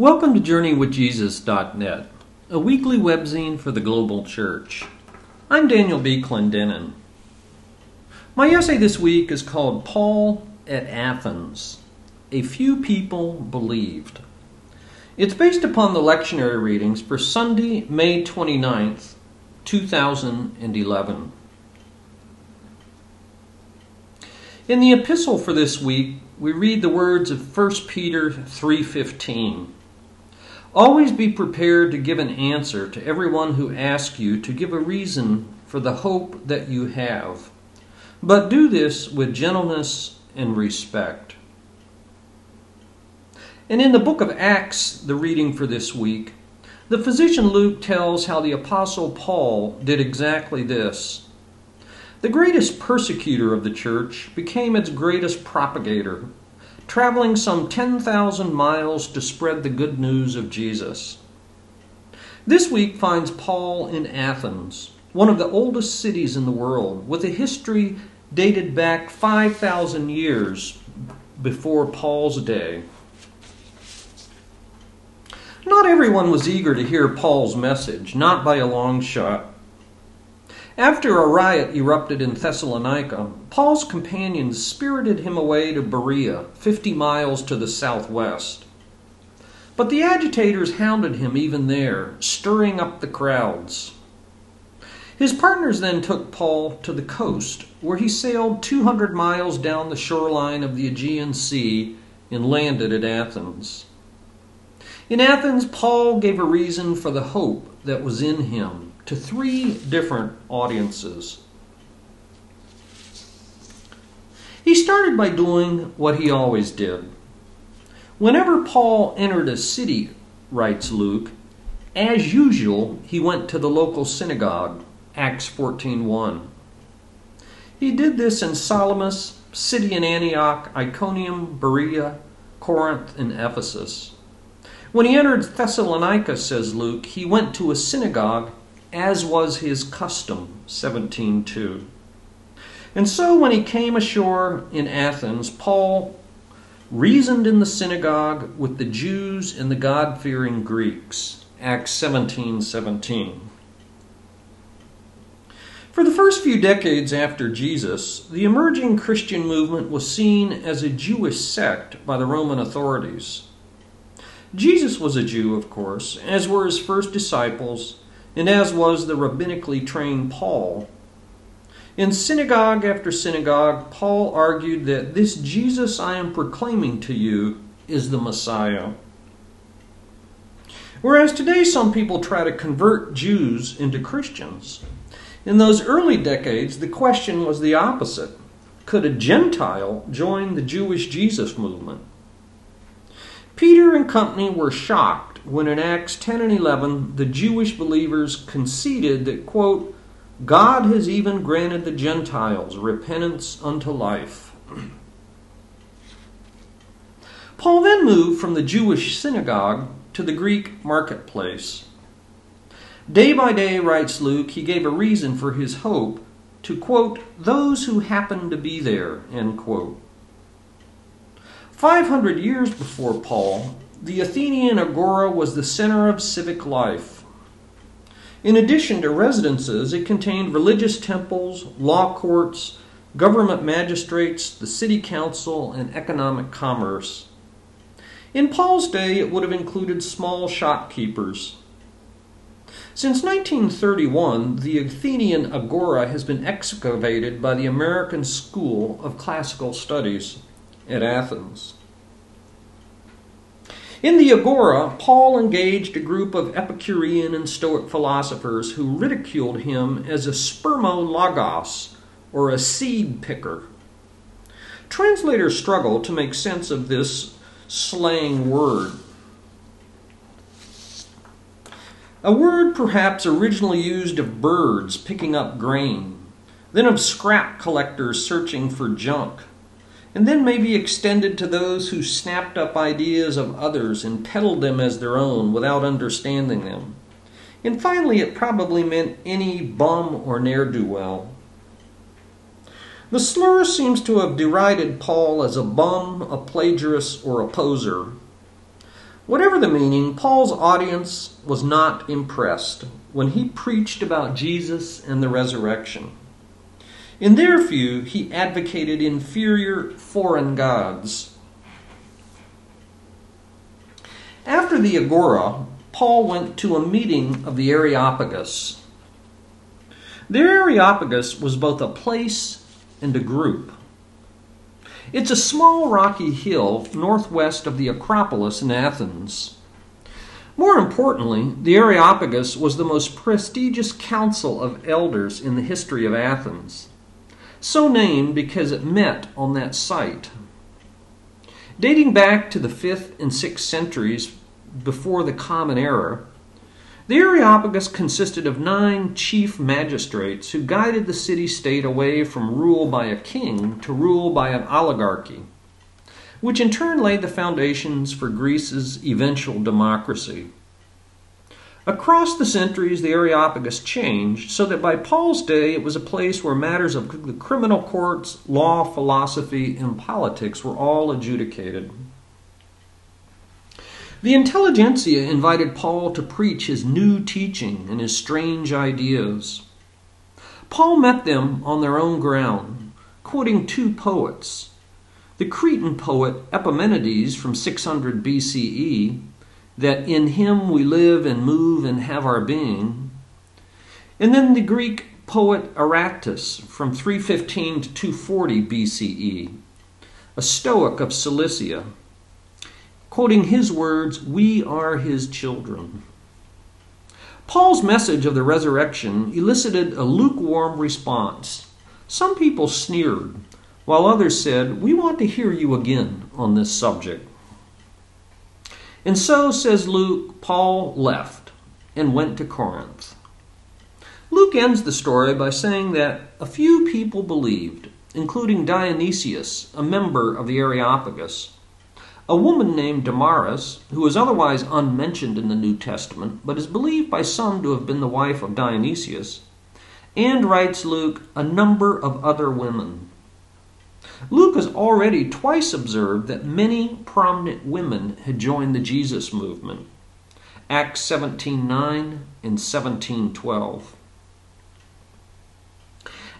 Welcome to JourneyWithJesus.net, a weekly webzine for the global church. I'm Daniel B. Clendenin. My essay this week is called Paul at Athens A Few People Believed. It's based upon the lectionary readings for Sunday, May 29th, 2011. In the epistle for this week, we read the words of 1 Peter 3:15. Always be prepared to give an answer to everyone who asks you to give a reason for the hope that you have. But do this with gentleness and respect. And in the book of Acts, the reading for this week, the physician Luke tells how the apostle Paul did exactly this. The greatest persecutor of the church became its greatest propagator traveling some 10,000 miles to spread the good news of Jesus. This week finds Paul in Athens, one of the oldest cities in the world, with a history dated back 5,000 years before Paul's day. Not everyone was eager to hear Paul's message, not by a long shot. After a riot erupted in Thessalonica, Paul's companions spirited him away to Berea, 50 miles to the southwest. But the agitators hounded him even there, stirring up the crowds. His partners then took Paul to the coast, where he sailed 200 miles down the shoreline of the Aegean Sea and landed at Athens. In Athens, Paul gave a reason for the hope that was in him to three different audiences. He started by doing what he always did. Whenever Paul entered a city, writes Luke, as usual, he went to the local synagogue, Acts 14:1. He did this in Salamis, Pisidian Antioch, Iconium, Berea, Corinth, and Ephesus. When he entered Thessalonica, says Luke, he went to a synagogue as was his custom. 17:2. And so when he came ashore in Athens, Paul reasoned in the synagogue with the Jews and the God-fearing Greeks. Acts 17:17. 17. For the first few decades after Jesus, the emerging Christian movement was seen as a Jewish sect by the Roman authorities. Jesus was a Jew, of course, as were his first disciples, and as was the rabbinically trained Paul. In synagogue after synagogue, Paul argued that this Jesus I am proclaiming to you is the Messiah. Whereas today some people try to convert Jews into Christians. In those early decades, the question was the opposite could a Gentile join the Jewish Jesus movement? Peter and company were shocked when in Acts 10 and 11 the Jewish believers conceded that, quote, God has even granted the Gentiles repentance unto life. Paul then moved from the Jewish synagogue to the Greek marketplace. Day by day, writes Luke, he gave a reason for his hope to, quote, those who happened to be there, end quote. 500 years before Paul, the Athenian Agora was the center of civic life. In addition to residences, it contained religious temples, law courts, government magistrates, the city council, and economic commerce. In Paul's day, it would have included small shopkeepers. Since 1931, the Athenian Agora has been excavated by the American School of Classical Studies at Athens. In the Agora, Paul engaged a group of Epicurean and Stoic philosophers who ridiculed him as a spermologos, or a seed picker. Translators struggle to make sense of this slang word. A word perhaps originally used of birds picking up grain, then of scrap collectors searching for junk and then may be extended to those who snapped up ideas of others and peddled them as their own without understanding them. And finally, it probably meant any bum or ne'er do well. The slur seems to have derided Paul as a bum, a plagiarist, or a poser. Whatever the meaning, Paul's audience was not impressed when he preached about Jesus and the resurrection. In their view, he advocated inferior foreign gods. After the Agora, Paul went to a meeting of the Areopagus. The Areopagus was both a place and a group. It's a small rocky hill northwest of the Acropolis in Athens. More importantly, the Areopagus was the most prestigious council of elders in the history of Athens, so named because it met on that site. Dating back to the 5th and 6th centuries before the Common Era, the Areopagus consisted of nine chief magistrates who guided the city state away from rule by a king to rule by an oligarchy, which in turn laid the foundations for Greece's eventual democracy. Across the centuries, the Areopagus changed so that by Paul's day it was a place where matters of the criminal courts, law, philosophy, and politics were all adjudicated. The intelligentsia invited Paul to preach his new teaching and his strange ideas. Paul met them on their own ground, quoting two poets the Cretan poet Epimenides from 600 BCE, that in him we live and move and have our being, and then the Greek poet Aratus from 315 to 240 BCE, a Stoic of Cilicia Quoting his words, We are his children. Paul's message of the resurrection elicited a lukewarm response. Some people sneered, while others said, We want to hear you again on this subject. And so, says Luke, Paul left and went to Corinth. Luke ends the story by saying that a few people believed, including Dionysius, a member of the Areopagus, a woman named Damaris, who is otherwise unmentioned in the New Testament, but is believed by some to have been the wife of Dionysius, and, writes Luke, a number of other women. Luke has already twice observed that many prominent women had joined the Jesus movement. Acts 17:9 and 17:12.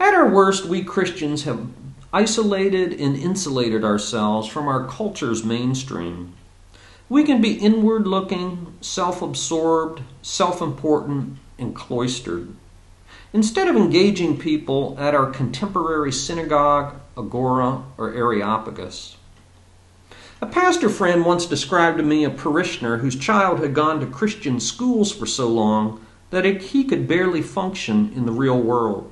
At our worst, we Christians have isolated and insulated ourselves from our culture's mainstream. We can be inward looking, self absorbed, self important, and cloistered. Instead of engaging people at our contemporary synagogue, agora, or areopagus. A pastor friend once described to me a parishioner whose child had gone to Christian schools for so long that he could barely function in the real world.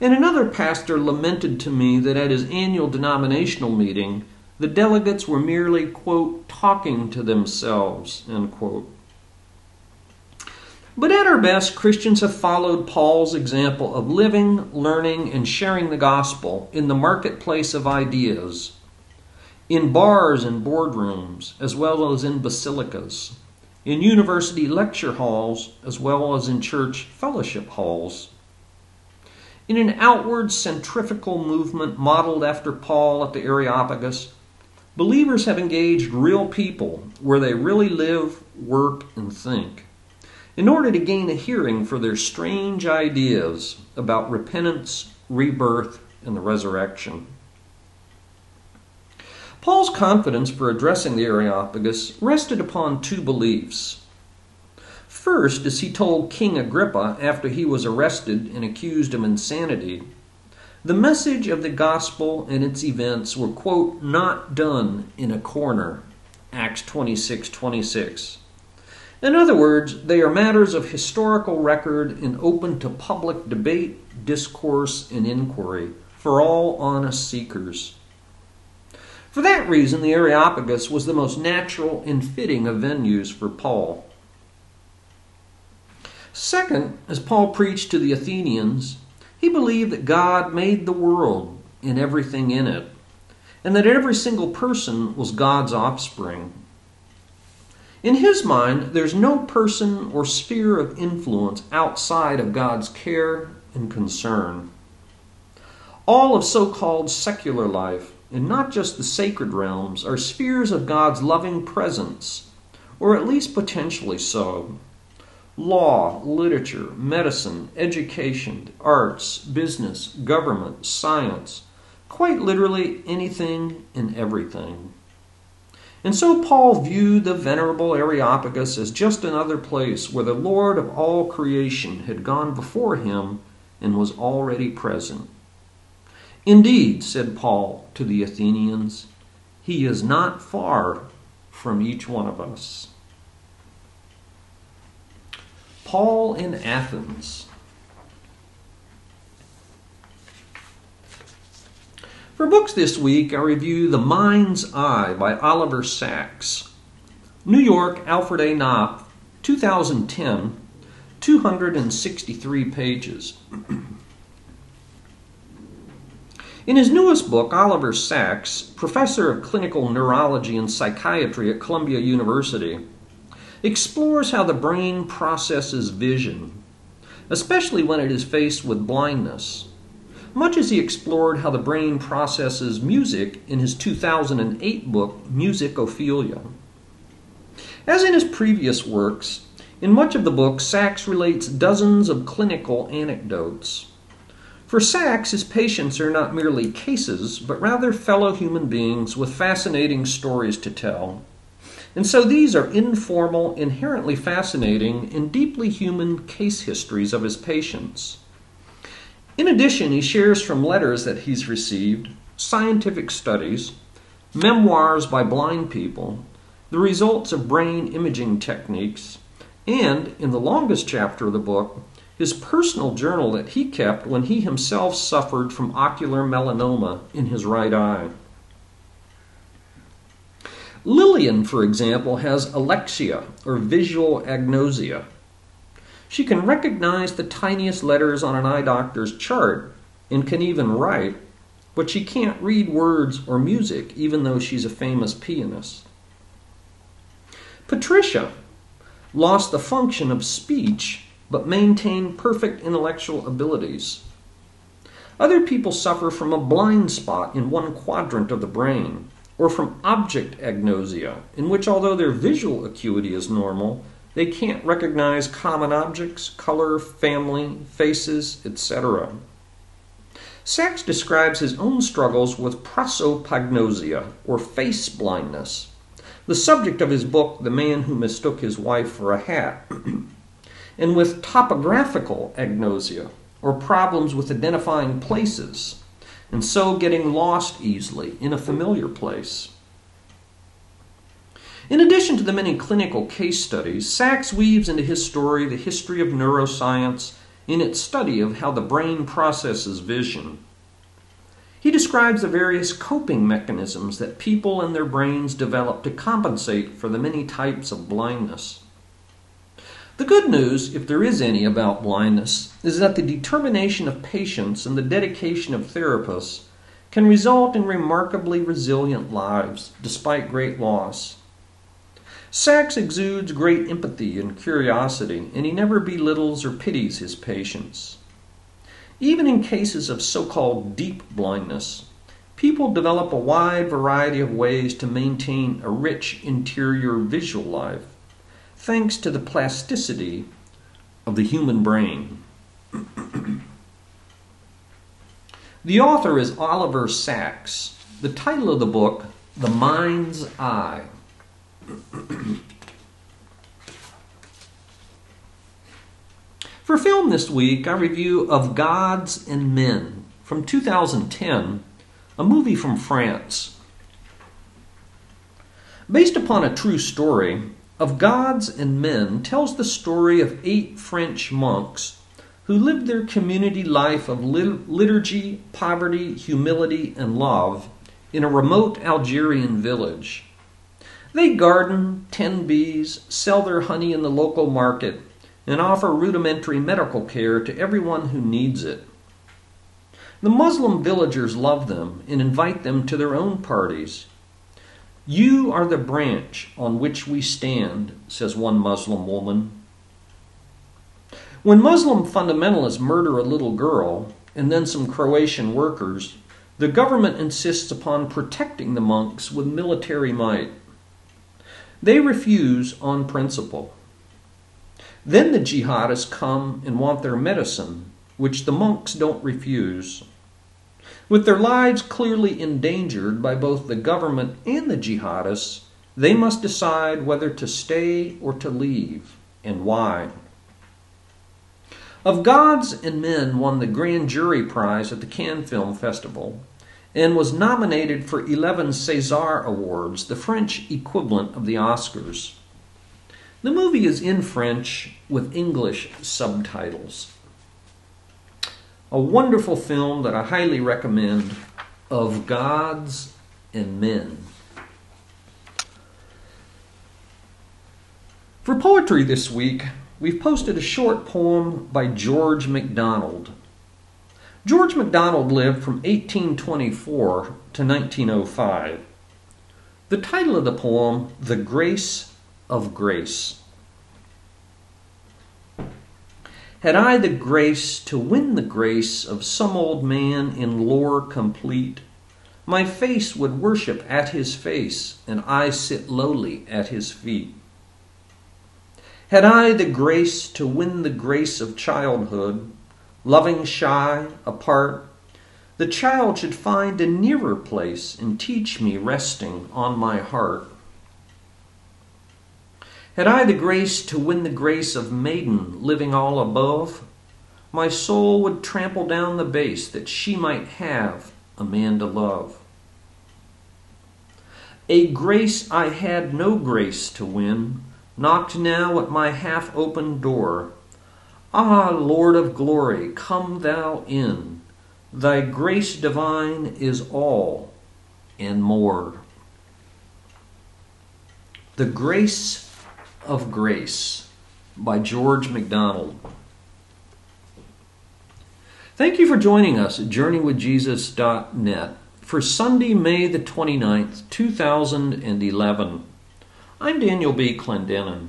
And another pastor lamented to me that at his annual denominational meeting, the delegates were merely, quote, talking to themselves, end quote. But at our best, Christians have followed Paul's example of living, learning, and sharing the gospel in the marketplace of ideas, in bars and boardrooms, as well as in basilicas, in university lecture halls, as well as in church fellowship halls. In an outward centrifugal movement modeled after Paul at the Areopagus, believers have engaged real people where they really live, work, and think in order to gain a hearing for their strange ideas about repentance, rebirth, and the resurrection. Paul's confidence for addressing the Areopagus rested upon two beliefs First, as he told King Agrippa after he was arrested and accused of insanity, the message of the gospel and its events were, quote, not done in a corner. Acts 26 26. In other words, they are matters of historical record and open to public debate, discourse, and inquiry for all honest seekers. For that reason, the Areopagus was the most natural and fitting of venues for Paul. Second, as Paul preached to the Athenians, he believed that God made the world and everything in it, and that every single person was God's offspring. In his mind, there's no person or sphere of influence outside of God's care and concern. All of so called secular life, and not just the sacred realms, are spheres of God's loving presence, or at least potentially so. Law, literature, medicine, education, arts, business, government, science, quite literally anything and everything. And so Paul viewed the venerable Areopagus as just another place where the Lord of all creation had gone before him and was already present. Indeed, said Paul to the Athenians, he is not far from each one of us. Paul in Athens. For books this week, I review The Mind's Eye by Oliver Sacks. New York, Alfred A. Knopf, 2010, 263 pages. In his newest book, Oliver Sacks, professor of clinical neurology and psychiatry at Columbia University, explores how the brain processes vision, especially when it is faced with blindness much as he explored how the brain processes music in his 2008 book, Musicophilia. As in his previous works, in much of the book, Sacks relates dozens of clinical anecdotes. For Sacks, his patients are not merely cases, but rather fellow human beings with fascinating stories to tell. And so these are informal, inherently fascinating, and deeply human case histories of his patients. In addition, he shares from letters that he's received, scientific studies, memoirs by blind people, the results of brain imaging techniques, and, in the longest chapter of the book, his personal journal that he kept when he himself suffered from ocular melanoma in his right eye. Lillian, for example, has alexia, or visual agnosia, she can recognize the tiniest letters on an eye doctor's chart and can even write, but she can't read words or music, even though she's a famous pianist. Patricia lost the function of speech but maintained perfect intellectual abilities. Other people suffer from a blind spot in one quadrant of the brain, or from object agnosia, in which, although their visual acuity is normal, they can't recognize common objects, color, family, faces, etc. Sacks describes his own struggles with prosopagnosia, or face blindness, the subject of his book, The Man Who Mistook His Wife for a Hat, and with topographical agnosia, or problems with identifying places, and so getting lost easily in a familiar place. In addition to the many clinical case studies, Sacks weaves into his story the history of neuroscience in its study of how the brain processes vision. He describes the various coping mechanisms that people and their brains develop to compensate for the many types of blindness. The good news, if there is any about blindness, is that the determination of patients and the dedication of therapists can result in remarkably resilient lives despite great loss. Sacks exudes great empathy and curiosity, and he never belittles or pities his patients. Even in cases of so called deep blindness, people develop a wide variety of ways to maintain a rich interior visual life, thanks to the plasticity of the human brain. the author is Oliver Sacks. The title of the book, The Mind's Eye. For film this week, I review Of Gods and Men from 2010, a movie from France. Based upon a true story, Of Gods and Men tells the story of eight French monks who lived their community life of liturgy, poverty, humility, and love in a remote Algerian village. They garden, tend bees, sell their honey in the local market, and offer rudimentary medical care to everyone who needs it. The Muslim villagers love them and invite them to their own parties. You are the branch on which we stand, says one Muslim woman. When Muslim fundamentalists murder a little girl, and then some Croatian workers, The government insists upon protecting the monks with military might. They refuse on principle. Then the jihadists come and want their medicine, which the monks don't refuse. With their lives clearly endangered by both the government and the jihadists, they must decide whether to stay or to leave, and why. Of Gods and Men won the Grand Jury Prize at the Cannes Film Festival and was nominated for 11 César Awards, the French equivalent of the Oscars. The movie is in French with English subtitles. A wonderful film that I highly recommend of Gods and Men. For poetry this week, we've posted a short poem by George MacDonald. George MacDonald lived from 1824 to 1905. The title of the poem, The Grace of Grace. Had I the grace to win the grace of some old man in lore complete, my face would worship at his face, and I sit lowly at his feet. Had I the grace to win the grace of childhood, loving shy, apart, the child should find a nearer place and teach me resting on my heart. Had I the grace to win the grace of maiden living all above, my soul would trample down the base that she might have a man to love. A grace I had no grace to win knocked now at my half open door. Ah, Lord of glory, come thou in. Thy grace divine is all and more. The Grace of Grace by George MacDonald. Thank you for joining us at JourneyWithJesus.net for Sunday, May the 29th, 2011. I'm Daniel B. Clendenin.